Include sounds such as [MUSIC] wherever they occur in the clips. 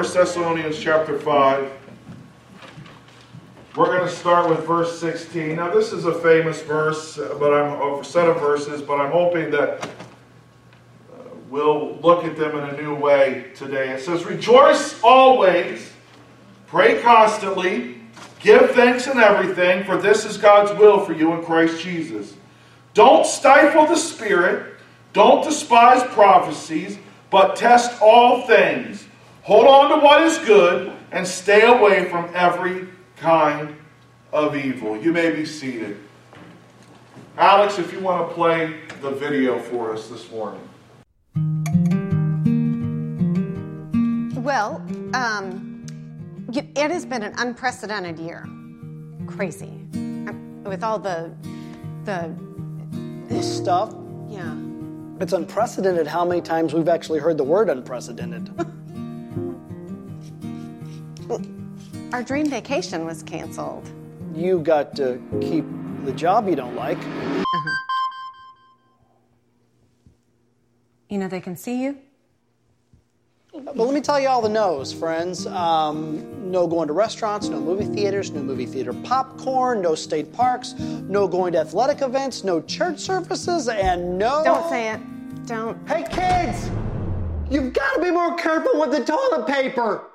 First Thessalonians chapter 5. We're going to start with verse 16. Now, this is a famous verse, but I'm a set of verses, but I'm hoping that uh, we'll look at them in a new way today. It says, Rejoice always, pray constantly, give thanks in everything, for this is God's will for you in Christ Jesus. Don't stifle the Spirit, don't despise prophecies, but test all things. Hold on to what is good and stay away from every kind of evil. You may be seated. Alex, if you want to play the video for us this morning. Well, um, it has been an unprecedented year. Crazy. With all the, the stuff. Yeah. It's unprecedented how many times we've actually heard the word unprecedented. [LAUGHS] Our dream vacation was canceled. You got to keep the job you don't like. Uh-huh. You know they can see you? But let me tell you all the no's, friends. Um, no going to restaurants, no movie theaters, no movie theater popcorn, no state parks, no going to athletic events, no church services, and no. Don't say it. Don't. Hey, kids! You've got to be more careful with the toilet paper!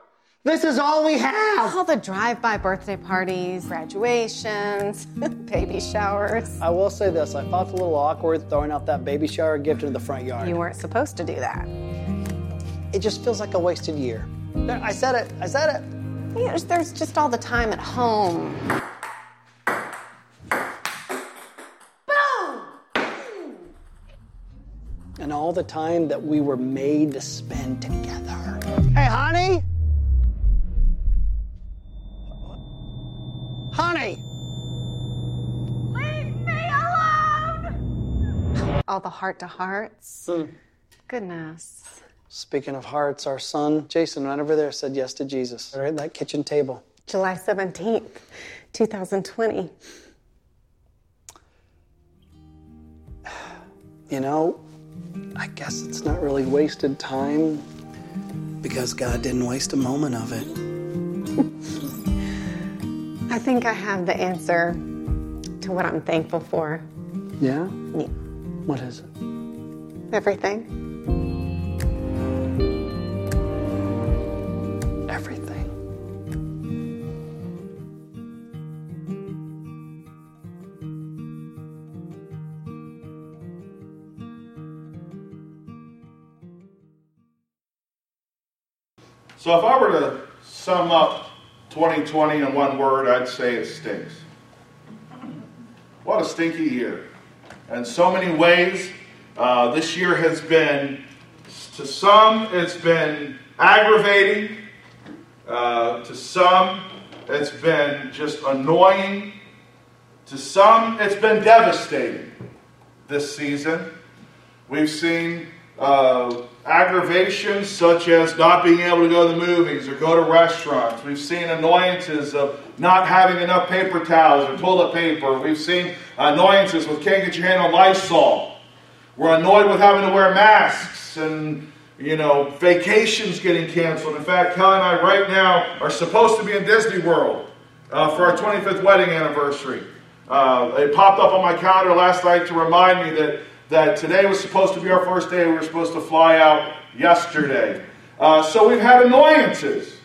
This is all we have. All the drive-by birthday parties, graduations, [LAUGHS] baby showers. I will say this: I felt a little awkward throwing out that baby shower gift into the front yard. You weren't supposed to do that. It just feels like a wasted year. I said it. I said it. Yeah, there's just all the time at home. Boom! And all the time that we were made to spend together. Hey, honey. Honey! All the heart to hearts. Mm. Goodness. Speaking of hearts, our son, Jason, right over there, said yes to Jesus. Right at that kitchen table. July 17th, 2020. You know, I guess it's not really wasted time because God didn't waste a moment of it. [LAUGHS] I think I have the answer to what I'm thankful for. Yeah? Yeah. What is it? Everything. Everything. So if I were to sum up 2020 in one word, I'd say it stinks. What a stinky year. In so many ways, uh, this year has been, to some, it's been aggravating. Uh, to some, it's been just annoying. To some, it's been devastating this season. We've seen uh, aggravations such as not being able to go to the movies or go to restaurants. We've seen annoyances of not having enough paper towels or toilet paper. We've seen annoyances with can't get your hand on Lysol. We're annoyed with having to wear masks and you know vacations getting canceled. In fact, Kelly and I right now are supposed to be in Disney World uh, for our 25th wedding anniversary. Uh, it popped up on my calendar last night to remind me that that today was supposed to be our first day. We were supposed to fly out yesterday. Uh, so we've had annoyances,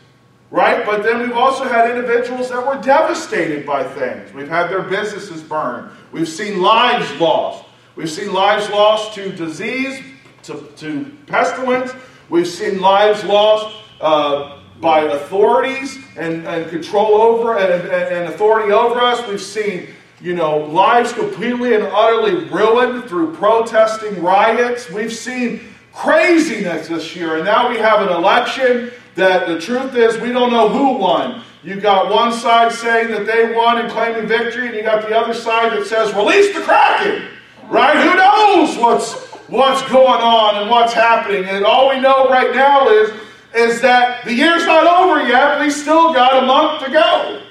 right? But then we've also had individuals that were devastated by things. We've had their businesses burned. We've seen lives lost. We've seen lives lost to disease, to, to pestilence. We've seen lives lost uh, by authorities and, and control over and, and, and authority over us. We've seen you know, lives completely and utterly ruined through protesting riots. We've seen craziness this year, and now we have an election that the truth is we don't know who won. You got one side saying that they won and claiming victory, and you got the other side that says, release the Kraken. Right? Who knows what's what's going on and what's happening? And all we know right now is, is that the year's not over yet. We still got a month to go.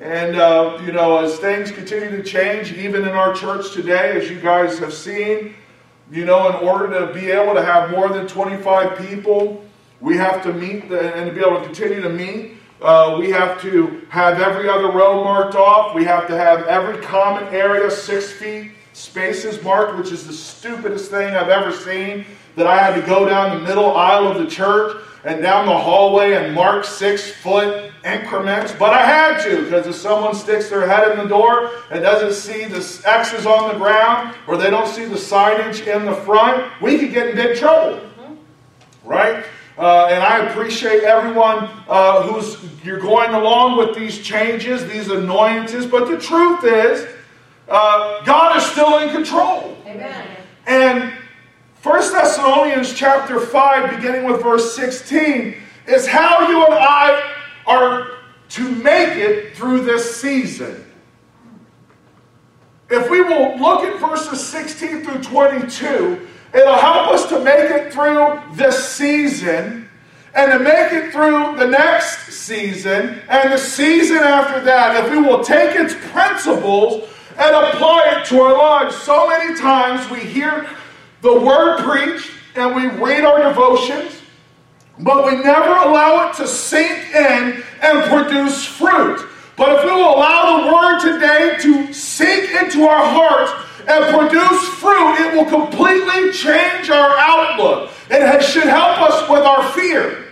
And, uh, you know, as things continue to change, even in our church today, as you guys have seen, you know, in order to be able to have more than 25 people, we have to meet the, and to be able to continue to meet. Uh, we have to have every other row marked off. We have to have every common area six feet spaces marked, which is the stupidest thing I've ever seen. That I had to go down the middle aisle of the church and down the hallway and mark six foot increments, but I had to because if someone sticks their head in the door and doesn't see the X's on the ground or they don't see the signage in the front, we could get in big trouble. Mm-hmm. Right? Uh, and I appreciate everyone uh, who's you're going along with these changes, these annoyances. But the truth is, uh, God is still in control. Amen. And 1 Thessalonians chapter 5, beginning with verse 16, is how you and I are to make it through this season. If we will look at verses 16 through 22, it'll help us to make it through this season and to make it through the next season and the season after that. If we will take its principles and apply it to our lives. So many times we hear the word preached and we read our devotions but we never allow it to sink in and produce fruit. But if we will allow the word today to sink into our hearts and produce fruit, it will completely change our outlook. It should help us with our fear.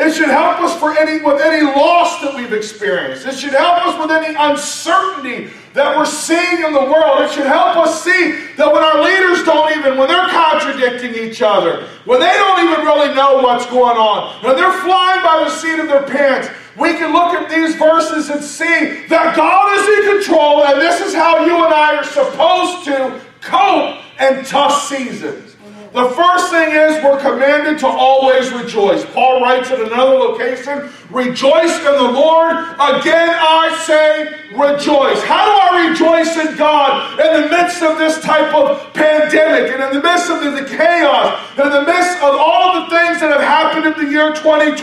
It should help us for any, with any loss that we've experienced. It should help us with any uncertainty that we're seeing in the world. It should help us see that when our leaders don't even, when they're contradicting each other, when they don't even really know what's going on, when they're flying by the seat of their pants, we can look at these verses and see that God is in control, and this is how you and I are supposed to cope in tough seasons. The first thing is we're commanded to always rejoice. Paul writes at another location, rejoice in the Lord. Again, I say rejoice. How do I rejoice in God in the midst of this type of pandemic and in the midst of the, chaos, in the midst of all of the things that have happened in the year 2020?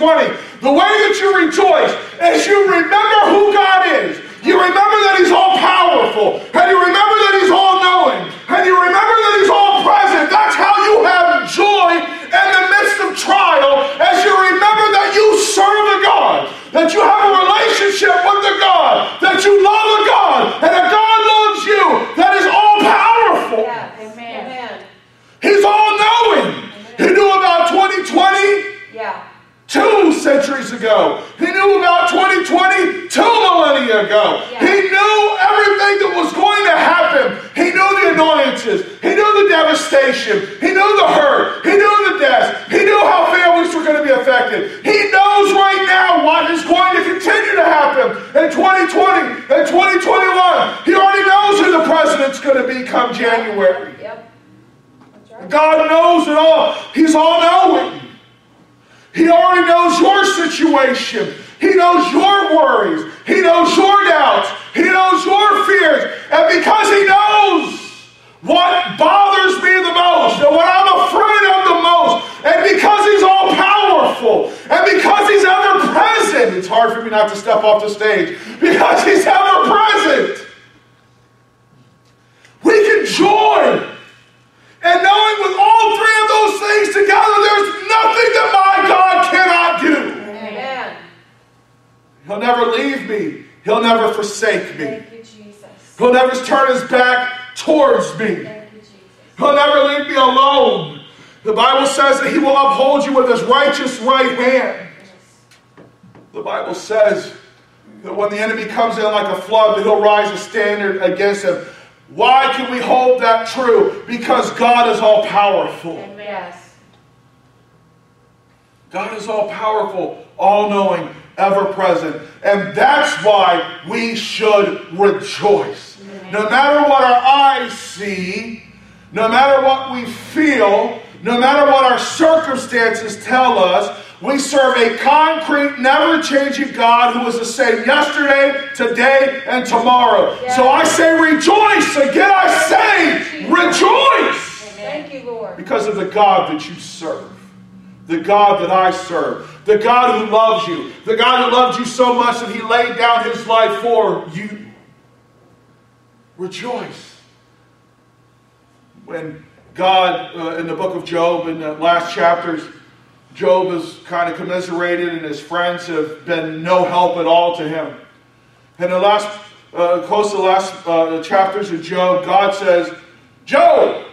The way that you rejoice is you remember who God is. You remember that He's all powerful. And you remember that He's all knowing. And you remember that He's all present. That's trial as you remember that you serve a God, that you have a relationship with the God, that you love a God, and a God loves you, that is all powerful. Yeah, amen. He's all knowing. He knew about 2020. Two centuries ago. He knew about 2020 two millennia ago. Yeah. He knew everything that was going to happen. He knew the annoyances. He knew the devastation. He knew the hurt. He knew the death. He knew how families were going to be affected. He knows right now what is going to continue to happen in 2020 and 2021. He already knows who the president's going to be come January. Yep. Right. God knows it all. He's all knowing. He already knows your situation. He knows your worries. He knows your doubts. He knows your fears. And because He knows what bothers me the most and what I'm afraid of the most, and because He's all powerful, and because He's ever present, it's hard for me not to step off the stage because He's ever present. We can joy and knowing with all three of those things together, there's nothing that my God cannot do. Amen. He'll never leave me. He'll never forsake me. Thank you, Jesus. He'll never turn his back towards me. Thank you, Jesus. He'll never leave me alone. The Bible says that he will uphold you with his righteous right hand. The Bible says that when the enemy comes in like a flood, that he'll rise a standard against him. Why can we hold that true? Because God is all powerful. Yes. God is all powerful, all knowing, ever present. And that's why we should rejoice. No matter what our eyes see, no matter what we feel, no matter what our circumstances tell us, We serve a concrete, never changing God who is the same yesterday, today, and tomorrow. So I say rejoice. Again, I say rejoice Thank you, Lord. because of the God that you serve. The God that I serve. The God who loves you. The God who loved you so much that he laid down his life for you. Rejoice. When God, uh, in the book of Job, in the last chapters, Job is kind of commiserated, and his friends have been no help at all to him. In the last, uh, close to the last uh, chapters of Job, God says, Job,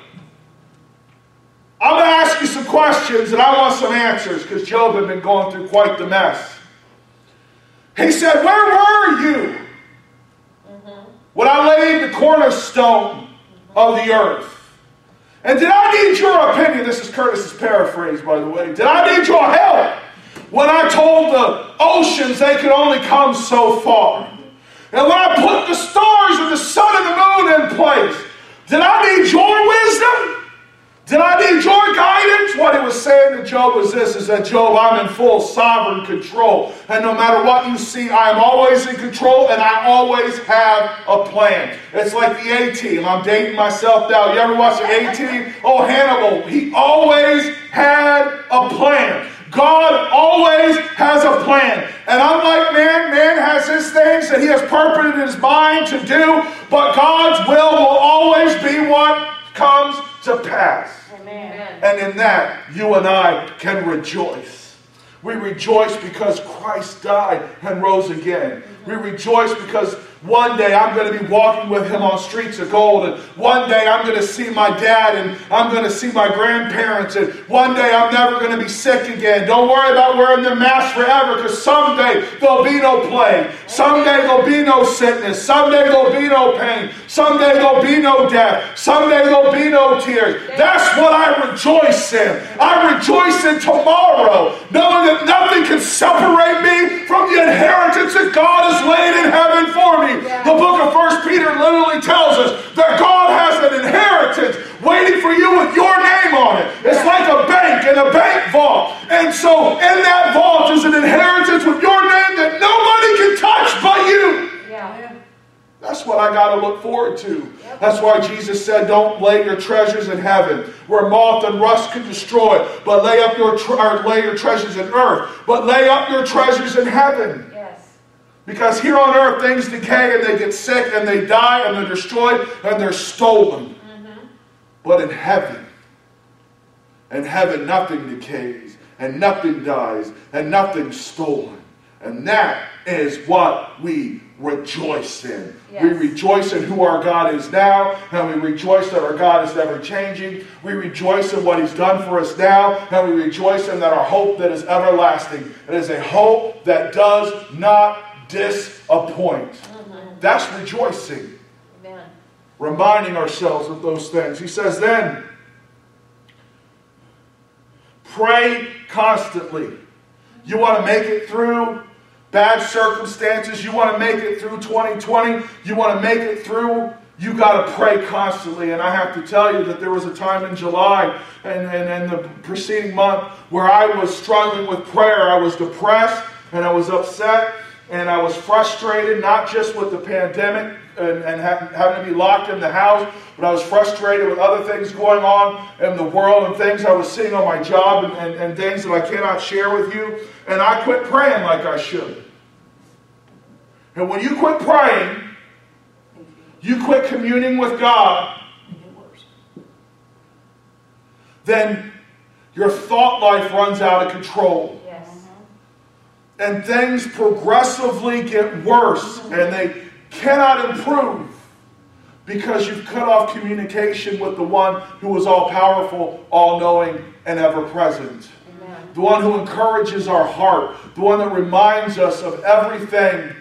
I'm going to ask you some questions and I want some answers because Job had been going through quite the mess. He said, Where were you when I laid the cornerstone of the earth? And did I need your opinion? This is Curtis's paraphrase, by the way. Did I need your help when I told the oceans they could only come so far? And when I put the stars and the sun and the moon in place, did I need your wisdom? Did I need your guidance? What he was saying to Job was this is that Job, I'm in full sovereign control. And no matter what you see, I am always in control and I always have a plan. It's like the A team. I'm dating myself now. You ever watch the A team? Oh, Hannibal. He always had a plan. God always has a plan. And unlike man, man has his things that he has purposed in his mind to do, but God's will will always be what comes to pass. Amen. And in that, you and I can rejoice. We rejoice because Christ died and rose again. Mm-hmm. We rejoice because one day I'm going to be walking with him on streets of gold. And one day I'm going to see my dad and I'm going to see my grandparents. And one day I'm never going to be sick again. Don't worry about wearing the mask forever because someday there'll be no plague. Someday there'll be no sickness. Someday there'll be no pain. Someday there'll be no death. Someday there'll be no tears. That's what I rejoice in. I rejoice in tomorrow, knowing that nothing can separate me from the inheritance that God has laid in heaven for me. The book of First Peter literally tells us that God has an inheritance waiting for you with your name on it. It's like a bank and a bank vault. And so in that vault is an inheritance with your name that nobody can touch but you. Yeah. That's what I got to look forward to. That's why Jesus said, Don't lay your treasures in heaven, where moth and rust can destroy, but lay up your tre- or lay your treasures in earth, but lay up your treasures in heaven. Yes. Because here on earth, things decay and they get sick and they die and they're destroyed and they're stolen. Mm-hmm. But in heaven, in heaven, nothing decays and nothing dies and nothing's stolen. And that is what we rejoice in. We rejoice in who our God is now, and we rejoice that our God is never changing. We rejoice in what He's done for us now, and we rejoice in that our hope that is everlasting. It is a hope that does not disappoint. Mm-hmm. That's rejoicing Amen. reminding ourselves of those things. He says, then, pray constantly. You want to make it through bad circumstances, you want to make it through 2020, you want to make it through. You got to pray constantly. And I have to tell you that there was a time in July and, and, and the preceding month where I was struggling with prayer. I was depressed and I was upset and I was frustrated, not just with the pandemic and, and ha- having to be locked in the house, but I was frustrated with other things going on in the world and things I was seeing on my job and, and, and things that I cannot share with you. And I quit praying like I should. And when you quit praying, you quit communing with God, then your thought life runs out of control Yes. and things progressively get worse and they cannot improve because you've cut off communication with the one who is all powerful, all knowing, and ever present. The one who encourages our heart, the one that reminds us of everything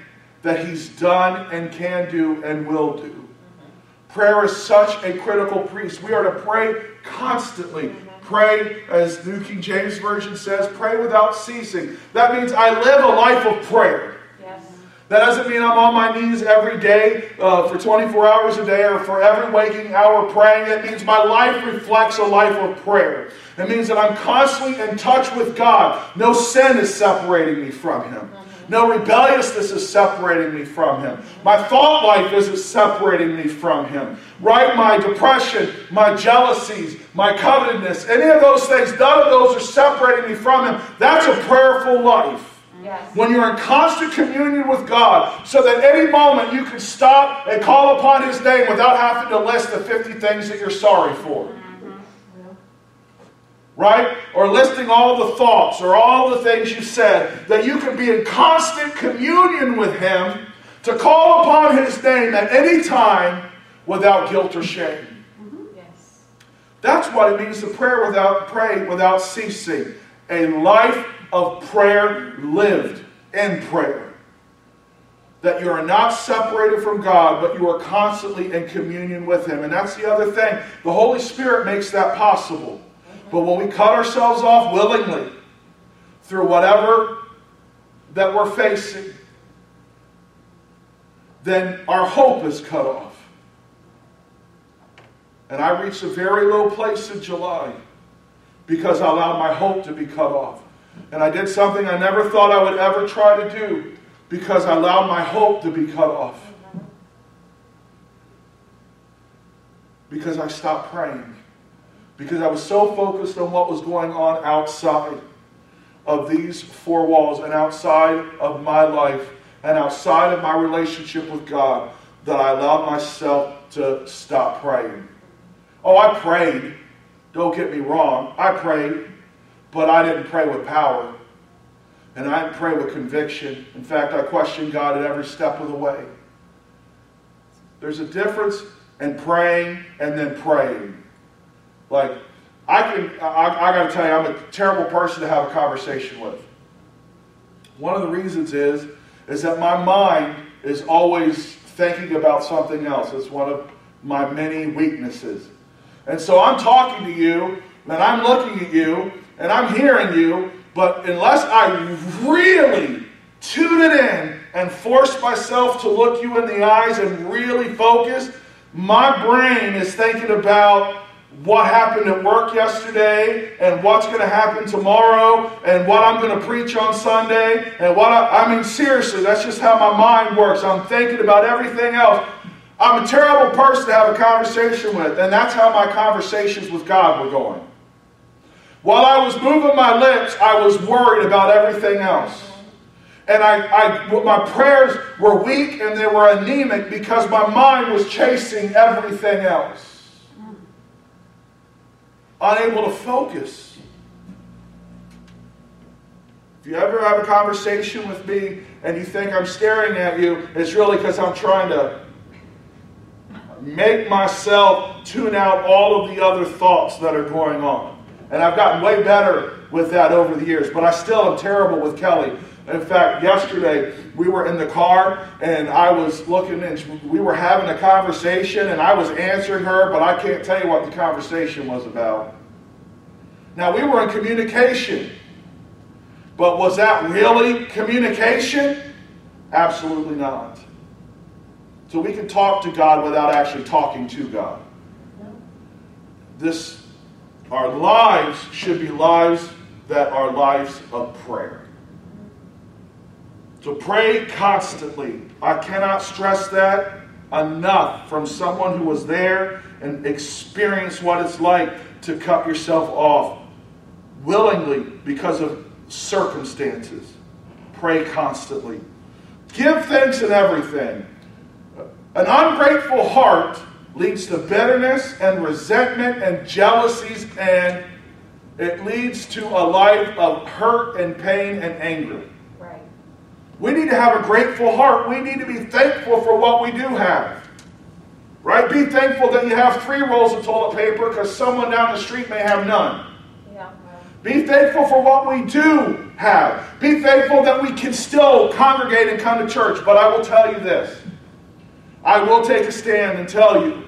that he's done and can do and will do. Prayer is such a critical piece. We are to pray constantly. Pray, as New King James Version says, pray without ceasing. That means I live a life of prayer. Yes. That doesn't mean I'm on my knees every day uh, for 24 hours a day or for every waking hour praying. It means my life reflects a life of prayer. It means that I'm constantly in touch with God. No sin is separating me from Him. No rebelliousness is separating me from Him. My thought life isn't separating me from Him. Right? My depression, my jealousies, my covetousness, any of those things, none of those are separating me from Him. That's a prayerful life. Yes. When you're in constant communion with God, so that any moment you can stop and call upon His name without having to list the 50 things that you're sorry for. Right? Or listing all the thoughts or all the things you said, that you can be in constant communion with Him to call upon His name at any time without guilt or shame. Yes. That's what it means to pray without pray without ceasing. A life of prayer lived in prayer. That you are not separated from God, but you are constantly in communion with Him. And that's the other thing. The Holy Spirit makes that possible. But when we cut ourselves off willingly through whatever that we're facing, then our hope is cut off. And I reached a very low place in July because I allowed my hope to be cut off. And I did something I never thought I would ever try to do because I allowed my hope to be cut off. Because I stopped praying. Because I was so focused on what was going on outside of these four walls and outside of my life and outside of my relationship with God that I allowed myself to stop praying. Oh, I prayed. Don't get me wrong. I prayed, but I didn't pray with power. And I didn't pray with conviction. In fact, I questioned God at every step of the way. There's a difference in praying and then praying. Like, I can, I, I got to tell you, I'm a terrible person to have a conversation with. One of the reasons is, is that my mind is always thinking about something else. It's one of my many weaknesses. And so I'm talking to you, and I'm looking at you, and I'm hearing you, but unless I really tune it in and force myself to look you in the eyes and really focus, my brain is thinking about what happened at work yesterday and what's going to happen tomorrow and what I'm going to preach on Sunday and what I, I mean, seriously, that's just how my mind works. I'm thinking about everything else. I'm a terrible person to have a conversation with, and that's how my conversations with God were going. While I was moving my lips, I was worried about everything else. And I, I, my prayers were weak and they were anemic because my mind was chasing everything else unable to focus. If you ever have a conversation with me and you think I'm staring at you, it's really because I'm trying to make myself tune out all of the other thoughts that are going on. And I've gotten way better with that over the years, but I still am terrible with Kelly. In fact, yesterday we were in the car and I was looking and we were having a conversation and I was answering her, but I can't tell you what the conversation was about. Now we were in communication, but was that really communication? Absolutely not. So we can talk to God without actually talking to God. This our lives should be lives that are lives of prayer. So pray constantly. I cannot stress that enough from someone who was there and experienced what it's like to cut yourself off willingly because of circumstances. Pray constantly. Give thanks in everything. An ungrateful heart leads to bitterness and resentment and jealousies, and it leads to a life of hurt and pain and anger. We need to have a grateful heart. We need to be thankful for what we do have. Right? Be thankful that you have three rolls of toilet paper because someone down the street may have none. Yeah. Be thankful for what we do have. Be thankful that we can still congregate and come to church. But I will tell you this I will take a stand and tell you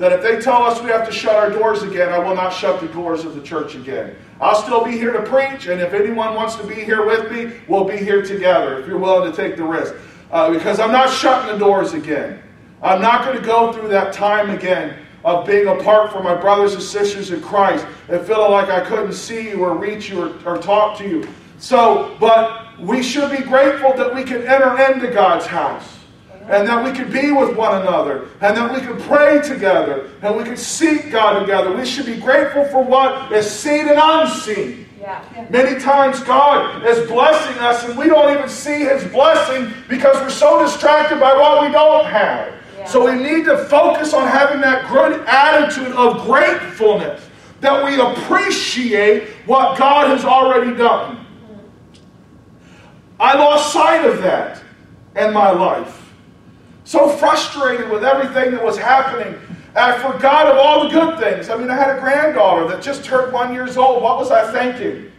that if they tell us we have to shut our doors again, I will not shut the doors of the church again. I'll still be here to preach, and if anyone wants to be here with me, we'll be here together if you're willing to take the risk. uh, because I'm not shutting the doors again. I'm not going to go through that time again of being apart from my brothers and sisters in Christ and feeling like I couldn't see you or reach you or, or talk to you. So, but we should be grateful that we can enter into God's house and that we can be with one another, and that we can pray together, and we can seek God together. We should be grateful for what is seen and unseen. Yeah. Many times God is blessing us, and we don't even see His blessing because we're so distracted by what we don't have. Yeah. So we need to focus on having that good attitude of gratefulness, that we appreciate what God has already done. I lost sight of that in my life. So frustrated with everything that was happening. I forgot of all the good things. I mean, I had a granddaughter that just turned one years old. What was I thinking?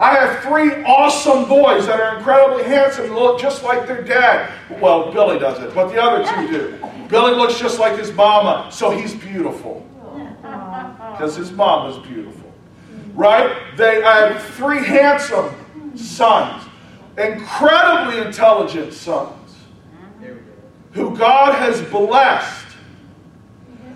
I have three awesome boys that are incredibly handsome and look just like their dad. Well, Billy doesn't, but the other two do. Billy looks just like his mama, so he's beautiful. Because his mama's beautiful. Right? They I have three handsome sons, incredibly intelligent sons who God has blessed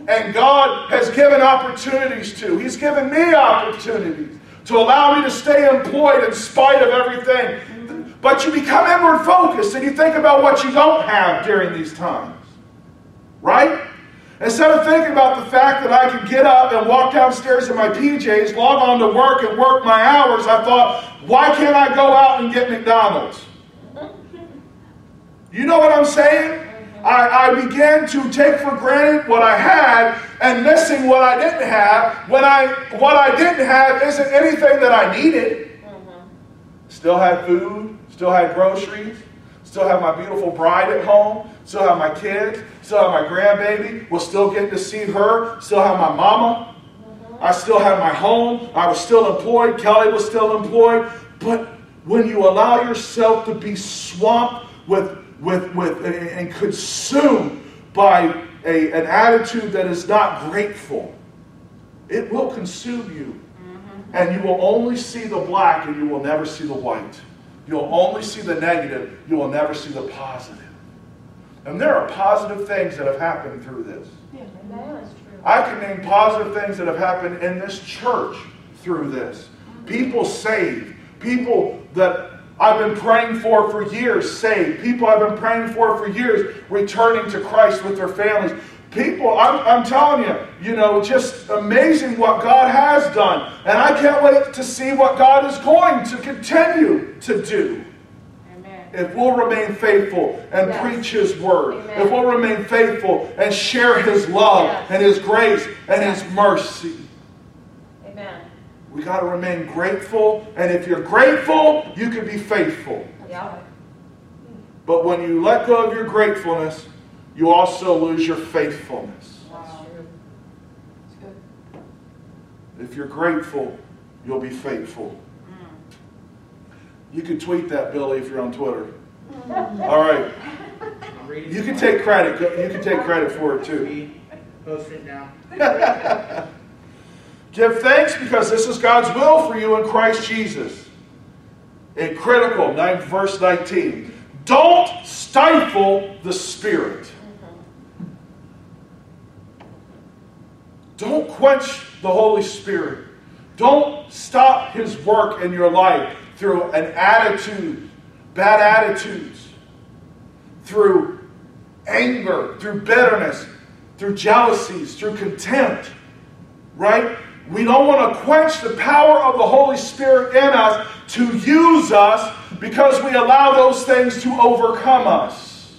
and God has given opportunities to. He's given me opportunities to allow me to stay employed in spite of everything. But you become inward focused and you think about what you don't have during these times. Right? Instead of thinking about the fact that I could get up and walk downstairs in my PJs, log on to work, and work my hours, I thought, why can't I go out and get McDonald's? You know what I'm saying? I, I began to take for granted what I had and missing what I didn't have when I what I didn't have isn't anything that I needed. Still had food, still had groceries, still have my beautiful bride at home, still have my kids, still have my grandbaby, will still get to see her, still have my mama. I still had my home. I was still employed. Kelly was still employed. But when you allow yourself to be swamped with with, with and consumed by a, an attitude that is not grateful, it will consume you. Mm-hmm. And you will only see the black and you will never see the white. You'll only see the negative, you will never see the positive. And there are positive things that have happened through this. Yeah, That is true. I can name positive things that have happened in this church through this. Mm-hmm. People saved. People that I've been praying for for years saved. People I've been praying for for years returning to Christ with their families. People, I'm, I'm telling you, you know, just amazing what God has done. And I can't wait to see what God is going to continue to do. If we'll remain faithful and Yes. preach His word, Amen. if we'll remain faithful and share His love Yes. and His grace and His mercy. Amen. We got to remain grateful. And if you're grateful, you can be faithful. Yeah. But when you let go of your gratefulness, you also lose your faithfulness. That's good. If you're grateful, you'll be faithful. You can tweet that, Billy, if you're on Twitter. Mm. All right. You can take credit. You can take credit for it too. Post it now. [LAUGHS] Give thanks because this is God's will for you in Christ Jesus. And critical, verse 19. Don't stifle the Spirit. Don't quench the Holy Spirit. Don't stop His work in your life through an attitude, bad attitudes, through anger, through bitterness, through jealousies, through contempt right? We don't want to quench the power of the Holy Spirit in us to use us because we allow those things to overcome us.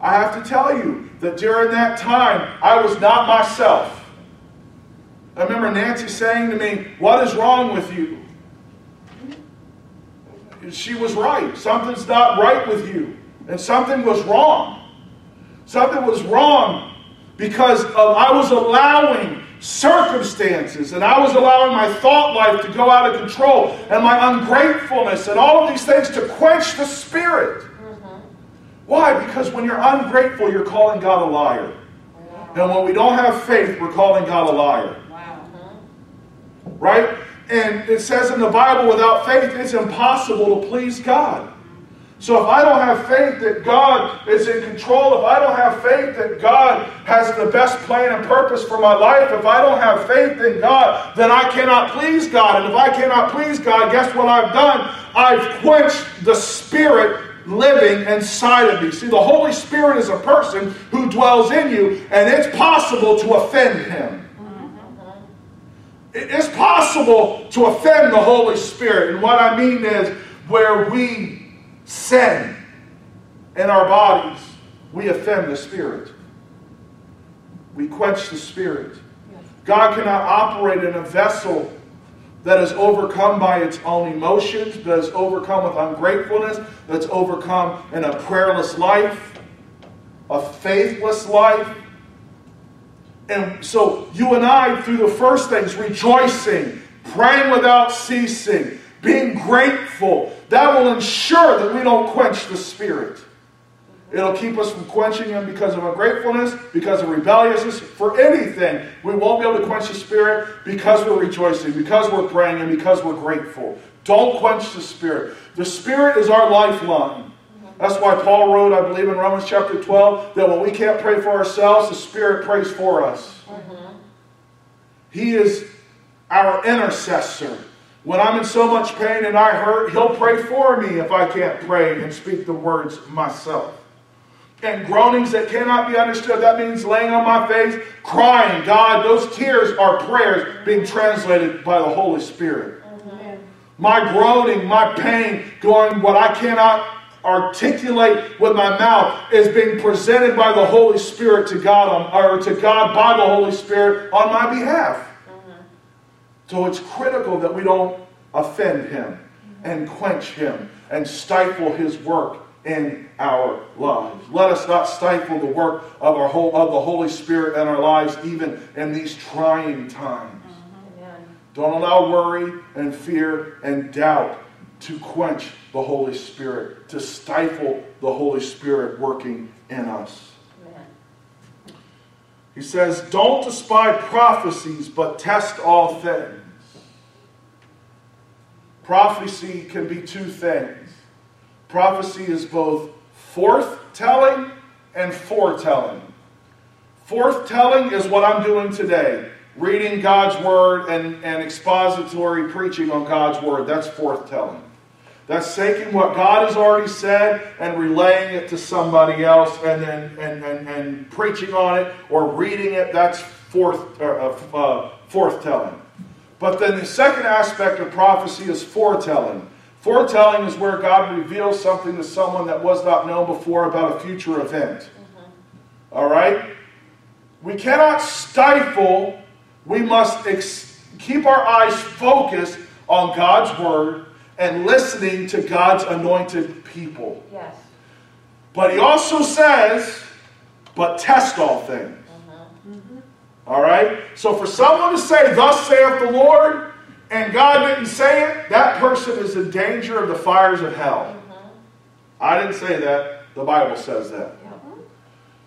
I have to tell you that during that time, I was not myself. I remember Nancy saying to me, What is wrong with you? She was right. Something's not right with you. And something was wrong. Something was wrong because of, I was allowing circumstances and I was allowing my thought life to go out of control and my ungratefulness and all of these things to quench the spirit. Mm-hmm. Why? Because when you're ungrateful, you're calling God a liar. And when we don't have faith, we're calling God a liar. Wow. Right? And it says in the Bible, without faith, it's impossible to please God. So if I don't have faith that God is in control, if I don't have faith that God has the best plan and purpose for my life, if I don't have faith in God, then I cannot please God. And if I cannot please God, guess what I've done? I've quenched the Spirit living inside of me. See, the Holy Spirit is a person who dwells in you, and it's possible to offend Him. It's possible to offend the Holy Spirit. And what I mean is where we sin in our bodies, we offend the Spirit. We quench the Spirit. God cannot operate in a vessel that is overcome by its own emotions, that is overcome with ungratefulness, that's overcome in a prayerless life, a faithless life. And so you and I, through the first things, rejoicing, praying without ceasing, being grateful, that will ensure that we don't quench the Spirit. It'll keep us from quenching Him because of ungratefulness, because of rebelliousness, for anything. We won't be able to quench the Spirit because we're rejoicing, because we're praying, and because we're grateful. Don't quench the Spirit. The Spirit is our lifeline. That's why Paul wrote, I believe in Romans chapter 12, that when we can't pray for ourselves, the Spirit prays for us. Mm-hmm. He is our intercessor. When I'm in so much pain and I hurt, He'll pray for me if I can't pray and speak the words myself. And groanings that cannot be understood, that means laying on my face, crying. God, those tears are prayers being translated by the Holy Spirit. My groaning, my pain, going what I cannot articulate with my mouth is being presented by the Holy Spirit to God on, or to God by the Holy Spirit on my behalf. So it's critical that we don't offend him and quench him and stifle his work in our lives. Let us not stifle the work of our whole of the Holy Spirit in our lives even in these trying times. Amen. Don't allow worry and fear and doubt to quench the Holy Spirit, to stifle the Holy Spirit working in us. Amen. He says, Don't despise prophecies, but test all things. Prophecy can be two things. Prophecy is both forthtelling and foretelling. Forthtelling is what I'm doing today reading God's Word and, and expository preaching on God's Word. That's forthtelling. That's taking what God has already said and relaying it to somebody else and then and, and, and preaching on it or reading it. That's forth, uh, uh, forthtelling. But then the second aspect of prophecy is foretelling. Foretelling is where God reveals something to someone that was not known before about a future event. Mm-hmm. All right? We cannot stifle, we must ex- keep our eyes focused on God's word and listening to God's anointed people. Yes. But he also says, but test all things. All right? So for someone to say, Thus saith the Lord, and God didn't say it, that person is in danger of the fires of hell. Mm-hmm. I didn't say that. The Bible says that.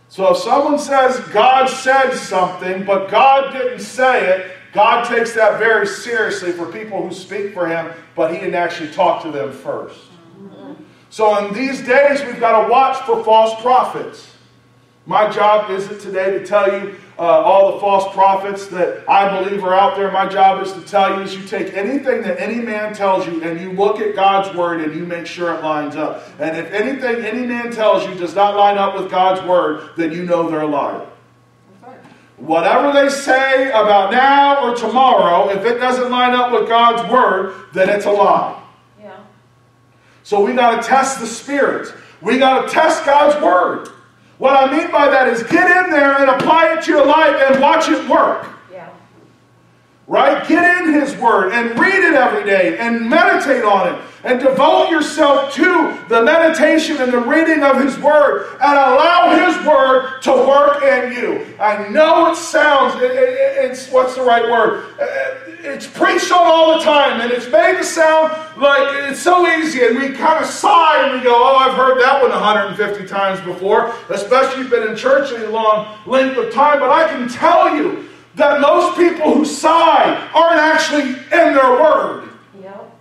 So if someone says God said something, but God didn't say it, God takes that very seriously for people who speak for Him, but He didn't actually talk to them 1st mm-hmm. So in these days, we've got to watch for false prophets. My job isn't today to tell you uh, all the false prophets that I believe are out there. My job is to tell you is you take anything that any man tells you and you look at God's word and you make sure it lines up. And if anything any man tells you does not line up with God's word, then you know they're a liar. Whatever they say about now or tomorrow, if it doesn't line up with God's word, then it's a lie. Yeah. So we got to test the spirits. We got to test God's word. What I mean by that is get in there and apply it to your life and watch it work. Yeah. Right? Get in His Word and read it every day and meditate on it and devote yourself to the meditation and the reading of His Word and allow His Word to work in you. I know it sounds, it- it- it's, what's the right word? Uh, It's preached on all the time and it's made to sound like it's so easy and we kind of sigh and we go, oh, I've heard that one 150 times before, especially if you've been in church any long length of time. But I can tell you, that most people who sigh aren't actually in their word. Yep.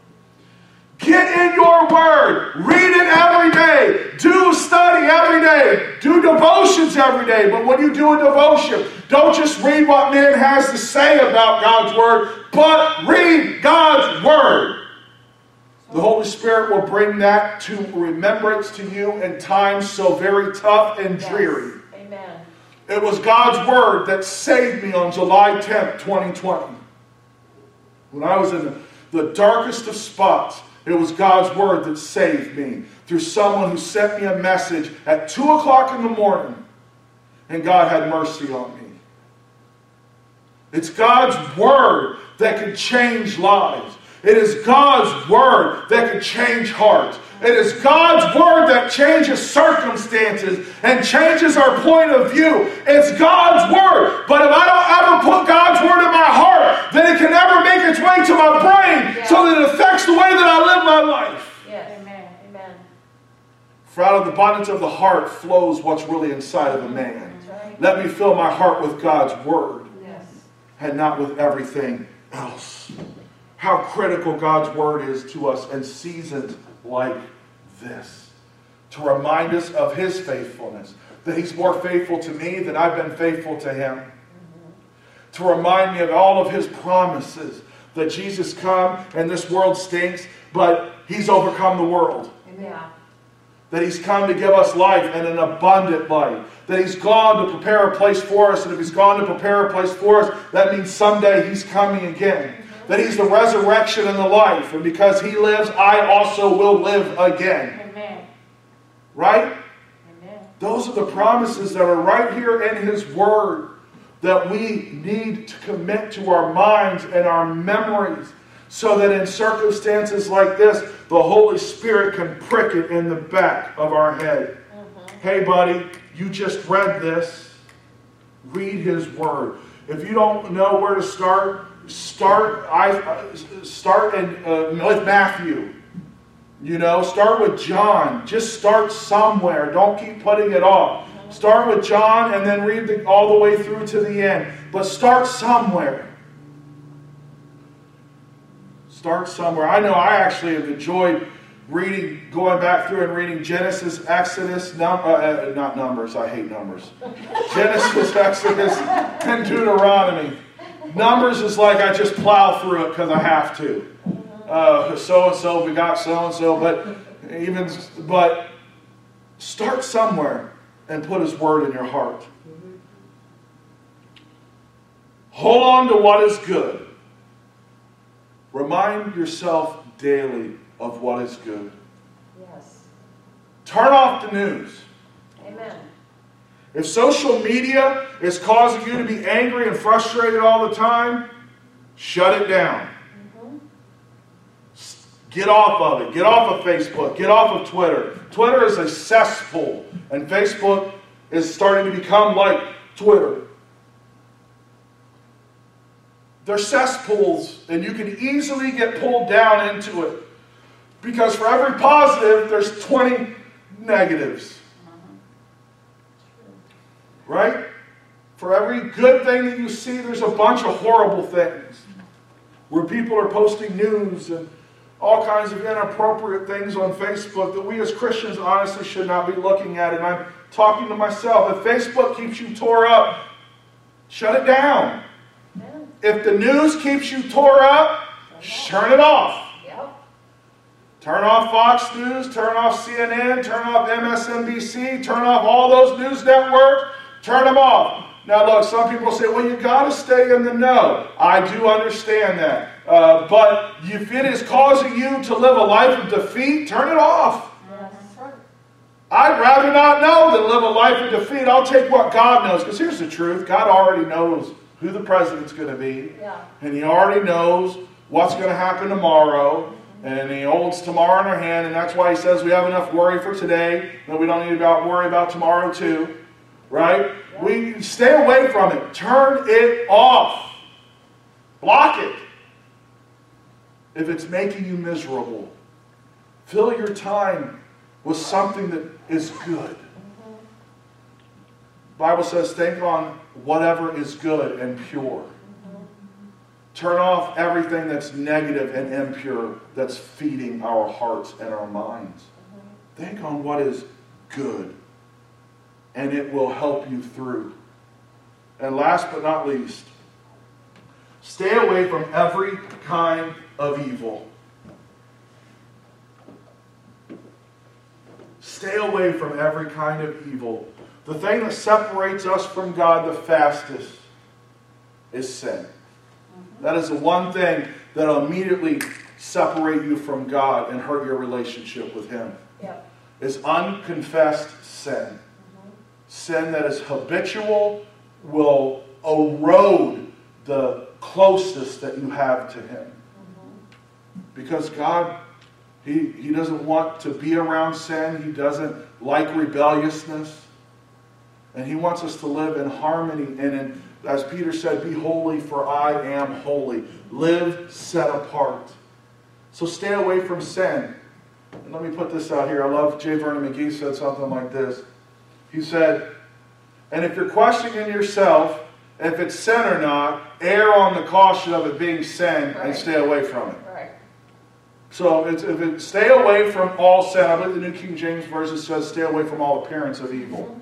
Get in your word. Read it every day. Do study every day. Do devotions every day. But when you do a devotion, don't just read what man has to say about God's word, but read God's word. The Holy Spirit will bring that to remembrance to you in times so very tough and Yes. dreary. Amen. It was God's word that saved me on July 10th, 2020. When I was in the darkest of spots, it was God's word that saved me through someone who sent me a message at 2 o'clock in the morning, and God had mercy on me. It's God's word that can change lives. It is God's word that can change hearts. It is God's word that changes circumstances and changes our point of view. It's God's word. But if I don't ever put God's word in my heart, then it can never make its way to my brain so that it affects the way that I live my life. Yes. Amen. Amen. For out of the abundance of the heart flows what's really inside of a man. Right. Let me fill my heart with God's word. And not with everything else. How critical God's word is to us in seasons like this. To remind us of his faithfulness, that he's more faithful to me than I've been faithful to him. To remind me of all of his promises that Jesus come and this world stinks, but he's overcome the world Yeah. That he's come to give us life and an abundant life. That he's gone to prepare a place for us. And if he's gone to prepare a place for us, that means someday he's coming again. That he's the resurrection and the life. And because he lives, I also will live again. Amen. Right? Amen. Those are the promises that are right here in his word that we need to commit to our minds and our memories so that in circumstances like this, the Holy Spirit can prick it in the back of our head. Hey, buddy, you just read this. Read his word. If you don't know where to start, start I uh, start in, uh, with Matthew. You know, start with John. Just start somewhere. Don't keep putting it off. Start with John and then read the, all the way through to the end. But start somewhere. Start somewhere. I know I actually have enjoyed reading, going back through and reading Genesis, Exodus, num- uh, uh, not Numbers. I hate Numbers. Genesis, [LAUGHS] Exodus, and Deuteronomy. Numbers is like I just plow through it because I have to. So and so begot so and so, but even but start somewhere and put His word in your heart. Hold on to what is good. Remind yourself daily of what is good. Yes. Turn off the news. Amen. If social media is causing you to be angry and frustrated all the time, shut it down. S- Get off of it. Get off of Facebook. Get off of Twitter. Twitter is a cesspool, and Facebook is starting to become like Twitter. They're cesspools, and you can easily get pulled down into it. Because for every positive, there's 20 negatives. Right? For every good thing that you see, there's a bunch of horrible things. Where people are posting news and all kinds of inappropriate things on Facebook that we as Christians honestly should not be looking at. And I'm talking to myself. If Facebook keeps you tore up, shut it down. If the news keeps you tore up, turn it off. Turn off Fox News, turn off CNN, turn off MSNBC, turn off all those news networks, turn them off. Now, look, some people say, well, you got to stay in the know. I do understand that. Uh, but if it is causing you to live a life of defeat, turn it off. I'd rather not know than live a life of defeat. I'll take what God knows. Because here's the truth God already knows who the president's going to be. Yeah. And he already knows what's going to happen tomorrow. And he holds tomorrow in our hand. And that's why he says we have enough worry for today. That we don't need to worry about tomorrow too. Right? We stay away from it. Turn it off. Block it. If it's making you miserable. Fill your time with something that is good. Mm-hmm. Bible says think on whatever is good and pure. Turn off everything that's negative and impure that's feeding our hearts and our minds. Think on what is good. And it will help you through. And last but not least, stay away from every kind of evil. Stay away from every kind of evil. The thing that separates us from God the fastest is sin. Mm-hmm. That is the one thing that'll immediately separate you from God and hurt your relationship with Him. Yep. Is unconfessed sin. Mm-hmm. Sin that is habitual will erode the closest that you have to Him. Mm-hmm. Because God, he, he doesn't want to be around sin. He doesn't like rebelliousness. And He wants us to live in harmony and in, as Peter said, be holy for I am holy. Live set apart. So stay away from sin. And let me put this out here. I love J. Vernon McGee said something like this. He said, and if you're questioning yourself if it's sin or not, err on the caution of it being sin and stay away from it. Right. So it's, if it, stay away from all sin. I believe the New King James Version says stay away from all appearance of evil. Mm-hmm.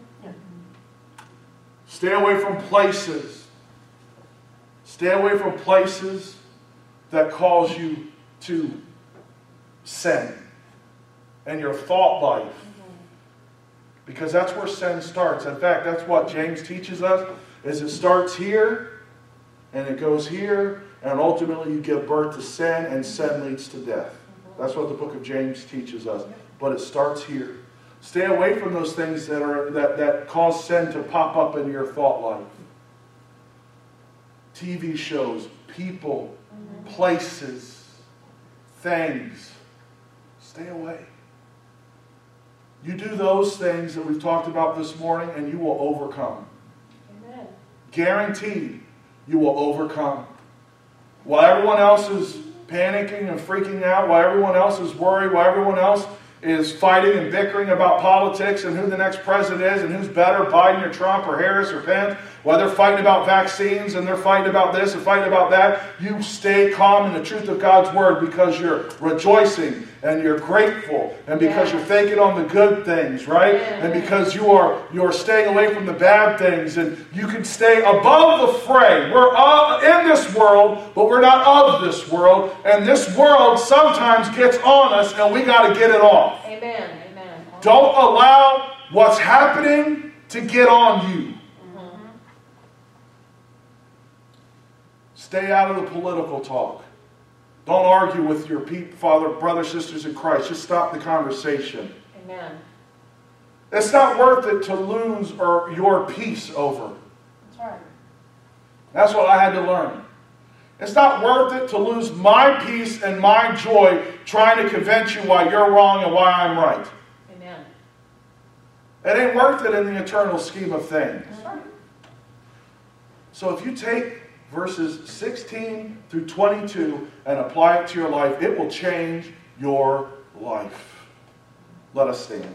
Stay away from places. Stay away from places that cause you to sin and your thought life. Because that's where sin starts. In fact, that's what James teaches us is it starts here and it goes here and ultimately you give birth to sin and sin leads to death. That's what the book of James teaches us. But it starts here. Stay away from those things that are that, that cause sin to pop up in your thought life. TV shows, people, places, things. Stay away. You do those things that we've talked about this morning, and you will overcome. Amen. Guaranteed, you will overcome. While everyone else is panicking and freaking out, while everyone else is worried, while everyone else is fighting and bickering about politics and who the next president is and who's better, Biden or Trump or Harris or Pence, while they're fighting about vaccines and they're fighting about this and fighting about that, you stay calm in the truth of God's word because you're rejoicing and you're grateful and because Yeah. you're thinking on the good things, right? Yeah. And because you are you're staying away from the bad things and you can stay above the fray. We're of, in this world, but we're not of this world, and this world sometimes gets on us and we got to get it off. Amen. Amen. Don't allow what's happening to get on you. Stay out of the political talk. Don't argue with your father, brothers, sisters in Christ. Just stop the conversation. Amen. It's not worth it to lose or your peace over. That's right. That's what I had to learn. It's not worth it to lose my peace and my joy trying to convince you why you're wrong and why I'm right. Amen. It ain't worth it in the eternal scheme of things. That's right. So if you take verses 16 through 22 and apply it to your life, it will change your life. Let us stand.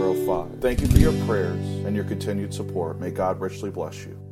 22405. Thank you for your prayers and your continued support. May God richly bless you.